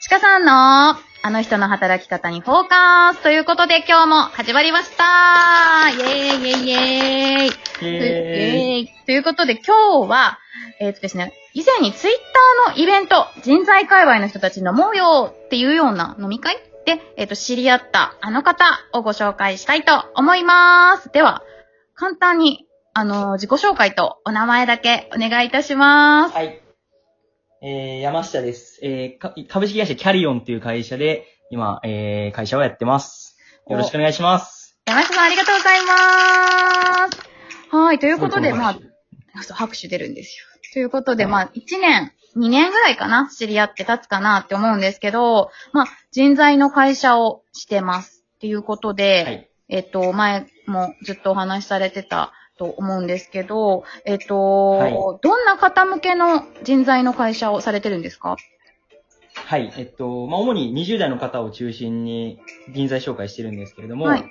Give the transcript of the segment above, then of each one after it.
ちかさんの、あの人の働き方にフォーカスということで今日も始まりましたイェーイイェイイェイイェーイイイェーイ。ということで今日は、えっ、とですね、以前にツイッターのイベント、人材界隈の人たち飲もうよっていうような飲み会で、えっ、と、知り合ったあの方をご紹介したいと思います。では、簡単に、あの、自己紹介とお名前だけお願いいたします。はい。えー、山下です。えーか、株式会社キャリオンっていう会社で、今、えー、会社をやってます。よろしくお願いします。山下さんありがとうございます。はい、ということで、まあ、拍手出るんですよ。ということで、まあ、1年、2年ぐらいかな知り合って経つかなって思うんですけど、まあ、人材の会社をしてます。っていうことで、はい。えっと、前もずっとお話しされてたと思うんですけど、えっと、はいどんな方向けの人材の会社をされてるんですか？はい。えっと、まあ、主に20代の方を中心に人材紹介してるんですけれども、はい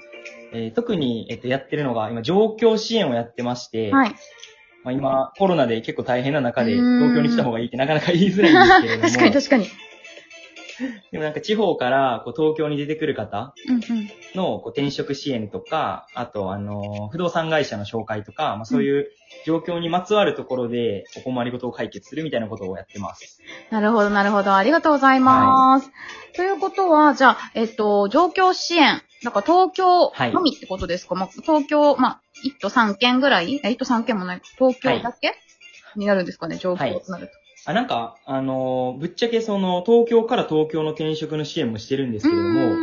えー特に、えっと、やってるのが、今、状況支援をやってまして、はい。まあ、今、コロナで結構大変な中で、東京に来た方がいいってなかなか言いづらいんですけれども、確かに確かに。でもなんか地方からこう東京に出てくる方。のこう転職支援とか、あと、あの、不動産会社の紹介とか、まあ、そういう状況にまつわるところでお困りごとを解決するみたいなことをやってます。なるほど、なるほど。ありがとうございます。ということは、じゃあ、えっと、状況支援。なんか東京はいのみってことですか、まあ、東京、まあ、1都3県ぐらい？え、1都3県もない。東京だけ、になるんですかね、状況となると。あ、なんか、あの、ぶっちゃけその、東京から東京の転職の支援もしてるんですけれども。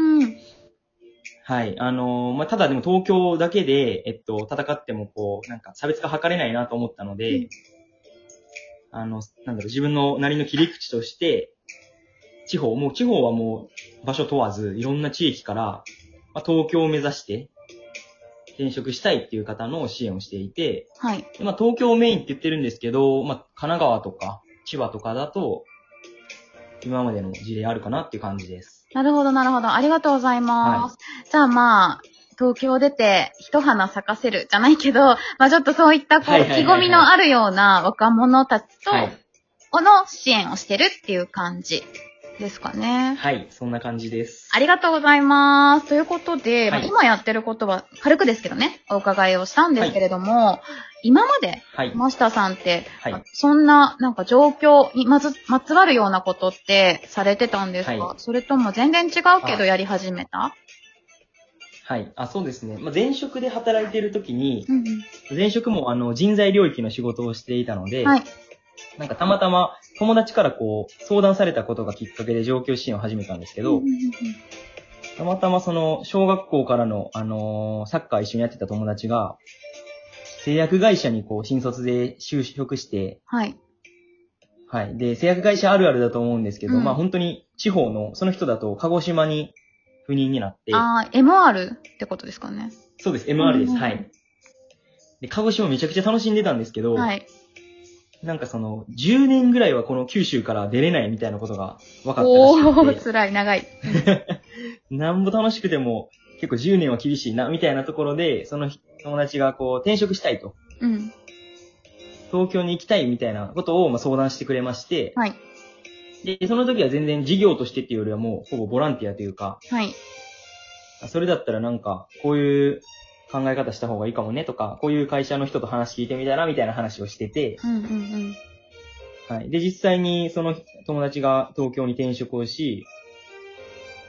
はい。あの、まあ、ただでも東京だけで、えっと、戦ってもこう、なんか差別化図れないなと思ったので、うんあの、なんだろう、自分のなりの切り口として、地方、もう地方はもう場所問わず、いろんな地域から、まあ、東京を目指して、転職したいっていう方の支援をしていて、はい。でまあ、東京をメインって言ってるんですけど、まあ、神奈川とか千葉とかだと、今までの事例あるかなっていう感じです。なるほど、なるほど。ありがとうございます。じゃあまあ、東京出て一花咲かせるじゃないけど、まあちょっとそういったこう、はいはいはいはい意気込みのあるような若者たちと、はい。の支援をしてるっていう感じですかね。はい、そんな感じです。ありがとうございます。ということで、まあはい今やってることは軽くですけどね、お伺いをしたんですけれども、今まで、はい。山下さんって、はいまあそんな、なんか状況にまず、まつわるようなことってされてたんですか、はいそれとも全然違うけどやり始めた？はい。あ、そうですね。まあ、前職で働いている時に、うん前職もあの人材領域の仕事をしていたので、うん。はい。なんかたまたま友達からこう相談されたことがきっかけで上京支援を始めたんですけど、たまたまその小学校からの、あのーサッカー一緒にやってた友達が、製薬会社にこう新卒で就職して、はい。はい。で、製薬会社あるあるだと思うんですけど、うんまあ本当に地方の、その人だと鹿児島に赴任になって、あー、MR ってことですかね。そうです、MR です、うんはい。で、鹿児島めちゃくちゃ楽しんでたんですけど、はい。なんかその、10年ぐらいはこの九州から出れないみたいなことが分かったらしくて、辛い、長い。なんぼ楽しくても結構10年は厳しいな、みたいなところで、その友達がこう転職したいと、うん。東京に行きたいみたいなことをまあ相談してくれまして、はい。で、その時は全然事業としてっていうよりはもうほぼボランティアというか、はい。それだったらなんか、こういう考え方した方がいいかもねとか、こういう会社の人と話聞いてみたらみたいな話をしてて、うんうんうん。はい。で、実際にその友達が東京に転職をし、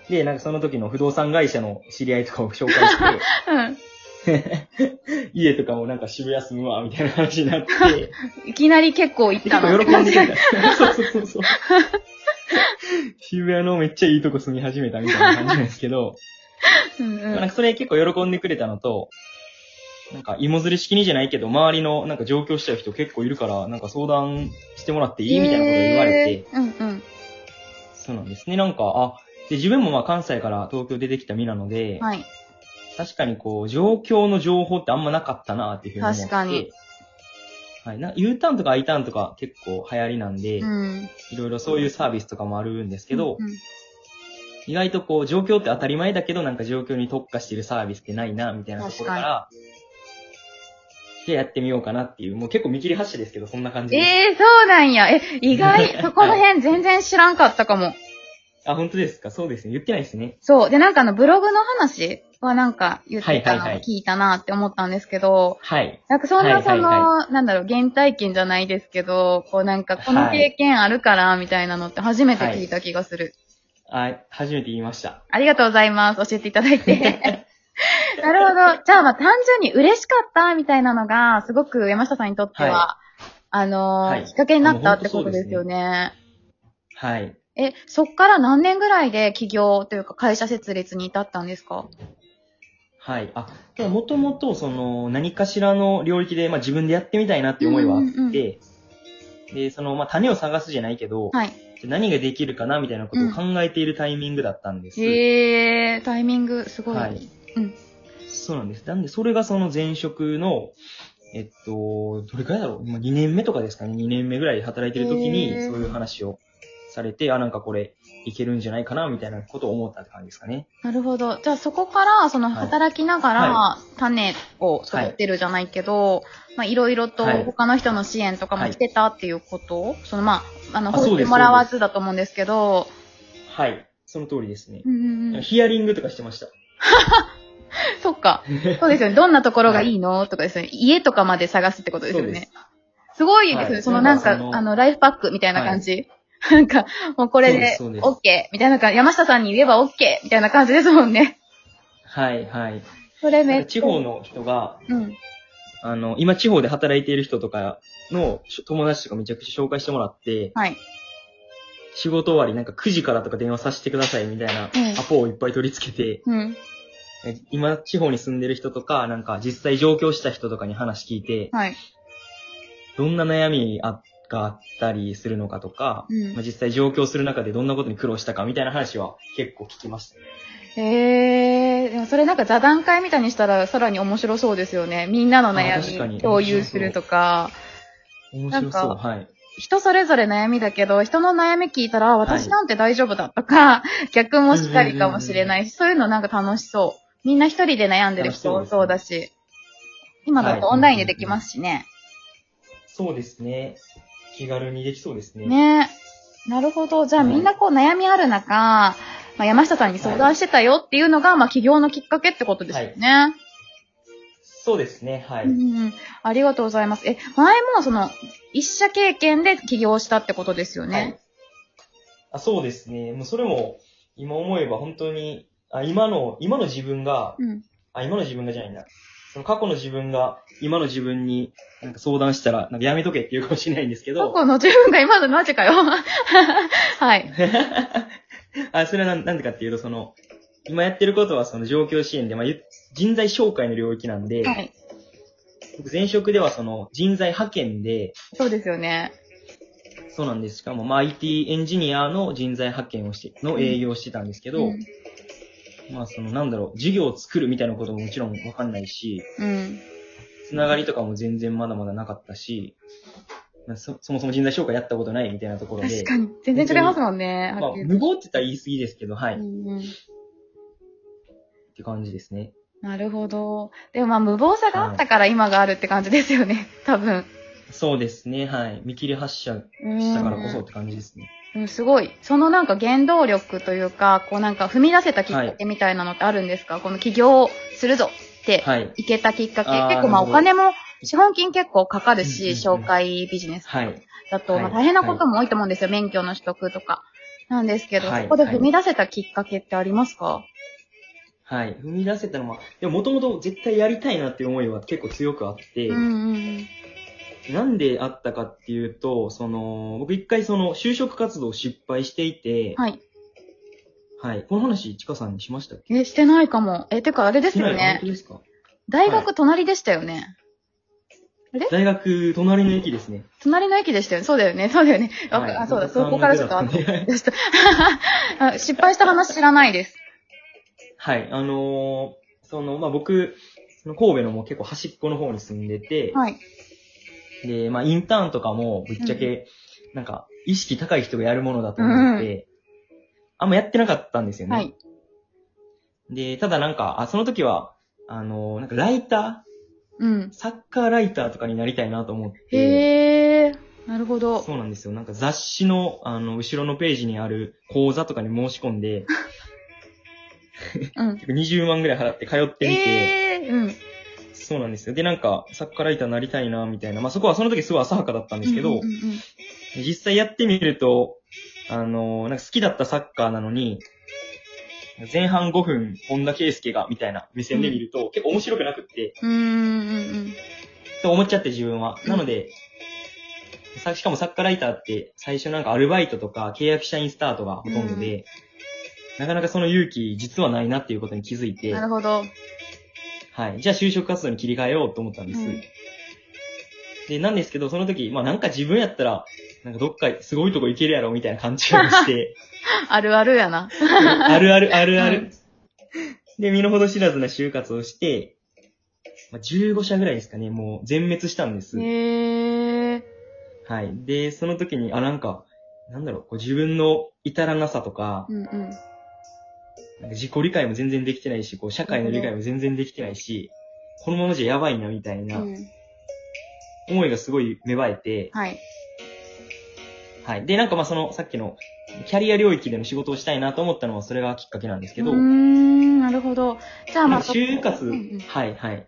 で、なんかその時の不動産会社の知り合いとかを紹介して、うん。家とかもなんか渋谷住むわ、みたいな話になって、いきなり結構行っ結たな。構喜んでくれた。そうそうそうそう。渋谷のめっちゃいいとこ住み始めたみたいな感じなんですけど、うんうん。なんかそれ結構喜んでくれたのと、なんか芋づる式にじゃないけど、周りのなんか上京しちゃう人結構いるから、なんか相談してもらっていい？みたいなことを言われて、へーうんうん。そうなんですね。なんか、あ、で、自分もまあ関西から東京出てきた身なので、はい。確かにこう、状況の情報ってあんまなかったなっていうふうに思って。確かに。はい。な U ターンとか I ターンとか結構流行りなんで、うん。いろいろそういうサービスとかもあるんですけど、うん意外とこう、状況って当たり前だけど、なんか状況に特化してるサービスってないな、みたいなところから、じゃあやってみようかなっていう、もう結構見切り発車ですけど、そんな感じです。ええー、そうなんや。え、意外、そこの辺全然知らんかったかも。あ、本当ですか？そうですね。言ってないですね。そう。で、なんかあの、ブログの話はなんか言ってたのはいはいはい聞いたなって思ったんですけど、はい。なんかそんなその、はいはいなんだろう、原体験じゃないですけど、こうなんかこの経験あるから、みたいなのって初めて聞いた気がする。あ、初めて言いました。ありがとうございます。教えていただいて。なるほど。じゃあ、まあ、単純に嬉しかったみたいなのが、すごく山下さんにとっては、はあのーはいきっかけになったあってことですよね。はい。え、そっから何年ぐらいで起業というか会社設立に至ったんですか？はい。あ、もともと、その、何かしらの領域で、まあ自分でやってみたいなっていう思いはあって、うんうんうんで、その、まあ種を探すじゃないけど、はい。何ができるかなみたいなことを考えているタイミングだったんです。へえー、タイミング、すごい。はい。うん。そうなんです。なんで、それがその前職の、えっと、どれくらいだろう？今2年目とかですかね ?2 年目ぐらいで働いてる時に、そういう話をされて、あ、なんかこれ、いけるんじゃないかなみたいなことを思ったって感じですかね。なるほど。じゃあそこから、そのはい働きながらは、種を育てるじゃないけど、まあいろいろとはい他の人の支援とかもはいしてたっていうこと、そのまあ、あの、放ってもらわずだと思うんですけど、はい。その通りですね。ヒアリングとかしてました。そっか。そうですよね。どんなところがいいの？とかですね。家とかまで探すってことですよねす。。すごいですね。はいそのなんか、あの、ライフパックみたいな感じ。なんか、もうこれでそうですそう OK みたいな感じ。山下さんに言えば OK みたいな感じですもんね。はい、はい。それめっちゃ。地方の人が、うん。あの、今地方で働いている人とかのし友達とかめちゃくちゃ紹介してもらって、はい。仕事終わりなんか9時からとか電話させてくださいみたいなうんアポをいっぱい取り付けて、うん。え今地方に住んでる人とか、なんか実際上京した人とかに話聞いて、はい。どんな悩みあがあったりするのかとか、うんまあ、実際上京する中でどんなことに苦労したかみたいな話は結構聞きました。へえー、でもそれなんか座談会みたいにしたらさらに面白そうですよね。みんなの悩み共有するとか。面白そう。はい。人それぞれ悩みだけど、人の悩み聞いたら、あ私なんて大丈夫だとか、逆もしっかりかもしれないし、そういうのなんか楽しそう。みんな一人で悩んでる人多そうだし。今だとオンラインでできますしね。そうですね。気軽にできそうですね。ねなるほど。じゃあはいみんなこう悩みある中、まあ、山下さんに相談してたよっていうのが、まあ起業のきっかけってことですよね。そうですね。はい。うんありがとうございます。え、前もその、一社経験で起業したってことですよはいね。。あそうですね。もうそれも、今思えば本当に、あ今の、今の自分が、うん。あ、今の自分がじゃないんだ。その過去の自分が、今の自分になんか相談したら、なんかやめとけって言うかもしれないんですけ過ど、去の自分が今のマジかよ。はい。あ、それはなんなんでかっていうと、その、今やってることはその状況支援で、まあ、ゆ人材紹介の領域なんで、はい。僕前職ではその人材派遣で、そうですよね。そうなんです。しかも、まあ、IT エンジニアの人材派遣をして、の営業をしてたんですけど、うん。まあ、その、なんだろう、授業を作るみたいなことももちろんわかんないし、うん。つながりとかも全然まだまだなかったし、まあそそもそも人材紹介やったことないみたいなところで、確かに。全然違いますもんね。まあ、無謀って言ったら言い過ぎですけど、はい、っうんうんて感じですね。なるほど。でもまあ無謀さがあったから今があるって感じですよね。多分。そうですね、はい。見切り発車したからこそって感じですね。うん、すごい。そのなんか原動力というか、こうなんか踏み出せたきっかけみたいなのってあるんですか、この起業するぞってはい。いけたきっかけ。あー結構まあお金も、資本金結構かかるし、紹介ビジネスはい。だと、はいまあ大変なことも多いと思うんですよ。免許の取得とか。なんですけど、はいそこで踏み出せたきっかけってありますか、はい。踏み出せたのは、でももともと絶対やりたいなっていう思いは結構強くあって、うんうんうん。なんであったかっていうと、その、僕一回その就職活動失敗していて、はい。はい。この話、ちかさんにしましたっけ？え、してないかも。え、てかあれですよしてない本当ね。ですか？大学隣でしたよね。大学、隣の駅ですね。隣の駅でしたよね。そうだよね。そうだよね。わはいあ、そうだ。僕そこからちょっと後考えてたんででした。あ失敗した話知らないです。はい。あのーその、まあ、僕、その神戸のもう結構端っこの方に住んでて、はい。で、まあ、インターンとかも、ぶっちゃけ、なんか、意識高い人がやるものだと思って、あんまやってなかったんですよね。はい。で、ただなんか、あ、その時は、あのーなんかライターうん。サッカーライターとかになりたいなと思って、へえ。なるほど。そうなんですよ。なんか雑誌の、あの、後ろのページにある講座とかに申し込んで、うん。結構20万ぐらい払って通ってみて、ええうん。そうなんですよ。で、なんか、サッカーライターになりたいな、みたいな。まあ、そこはその時すごい浅はかだったんですけど、うんうんうん実際やってみると、あの、なんか好きだったサッカーなのに、前半5分、本田圭佑が、みたいな目線で見ると、結構面白くなくって、うん。うんうんうん。と思っちゃって自分は。うんなので、さしかもサッカーライターって、最初なんかアルバイトとか契約社員スタートがほとんどで、なかなかその勇気実はないなっていうことに気づいて、なるほど。はい。じゃあ就職活動に切り替えようと思ったんです。うんで、なんですけど、その時、まあなんか自分やったら、なんかどっかすごいとこ行けるやろみたいな勘違いをして、あるあるやな。あるあるあるある。うんで、身の程知らずな就活をして、まあ、15社ぐらいですかね、もう全滅したんです。へえ。はい。で、その時に、あ、なんか、なんだろう、こう自分の至らなさとか、うんうん。なんか自己理解も全然できてないし、こう社会の理解も全然できてないし、このままじゃやばいな、みたいなうん。思いがすごい芽生えて、はい。はい。で、なんかまあその、さっきの、キャリア領域での仕事をしたいなと思ったのは、それがきっかけなんですけど、うーん、なるほど。じゃあまあ、就活、うんうんはい、はい。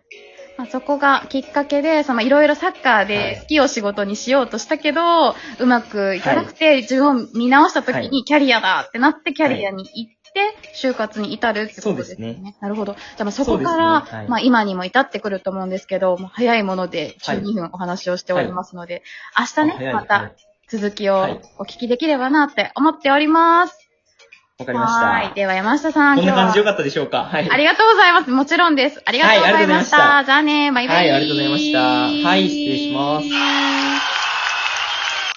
まあ、そこがきっかけで、そのいろいろサッカーはいで好きを仕事にしようとしたけど、うまくいかなくて、自分を見直した時はいにキャリアだってなってキャリアに行って、就活に至るってことですね。そうですなるほど。じゃあまあそこから、ねはいまあ今にも至ってくると思うんですけど、もう早いものではい12分お話をしておりますので、明日ね、まあ早いはたい続きをはいお聞きできればなって思っております。わかりました。はい。では山下さん、こんな感じでよかったでしょうかはい。ありがとうございます。もちろんです。ありがとうございました。はいありがとうございましたじゃあね、バイバイ。はいありがとうございましたはい失礼します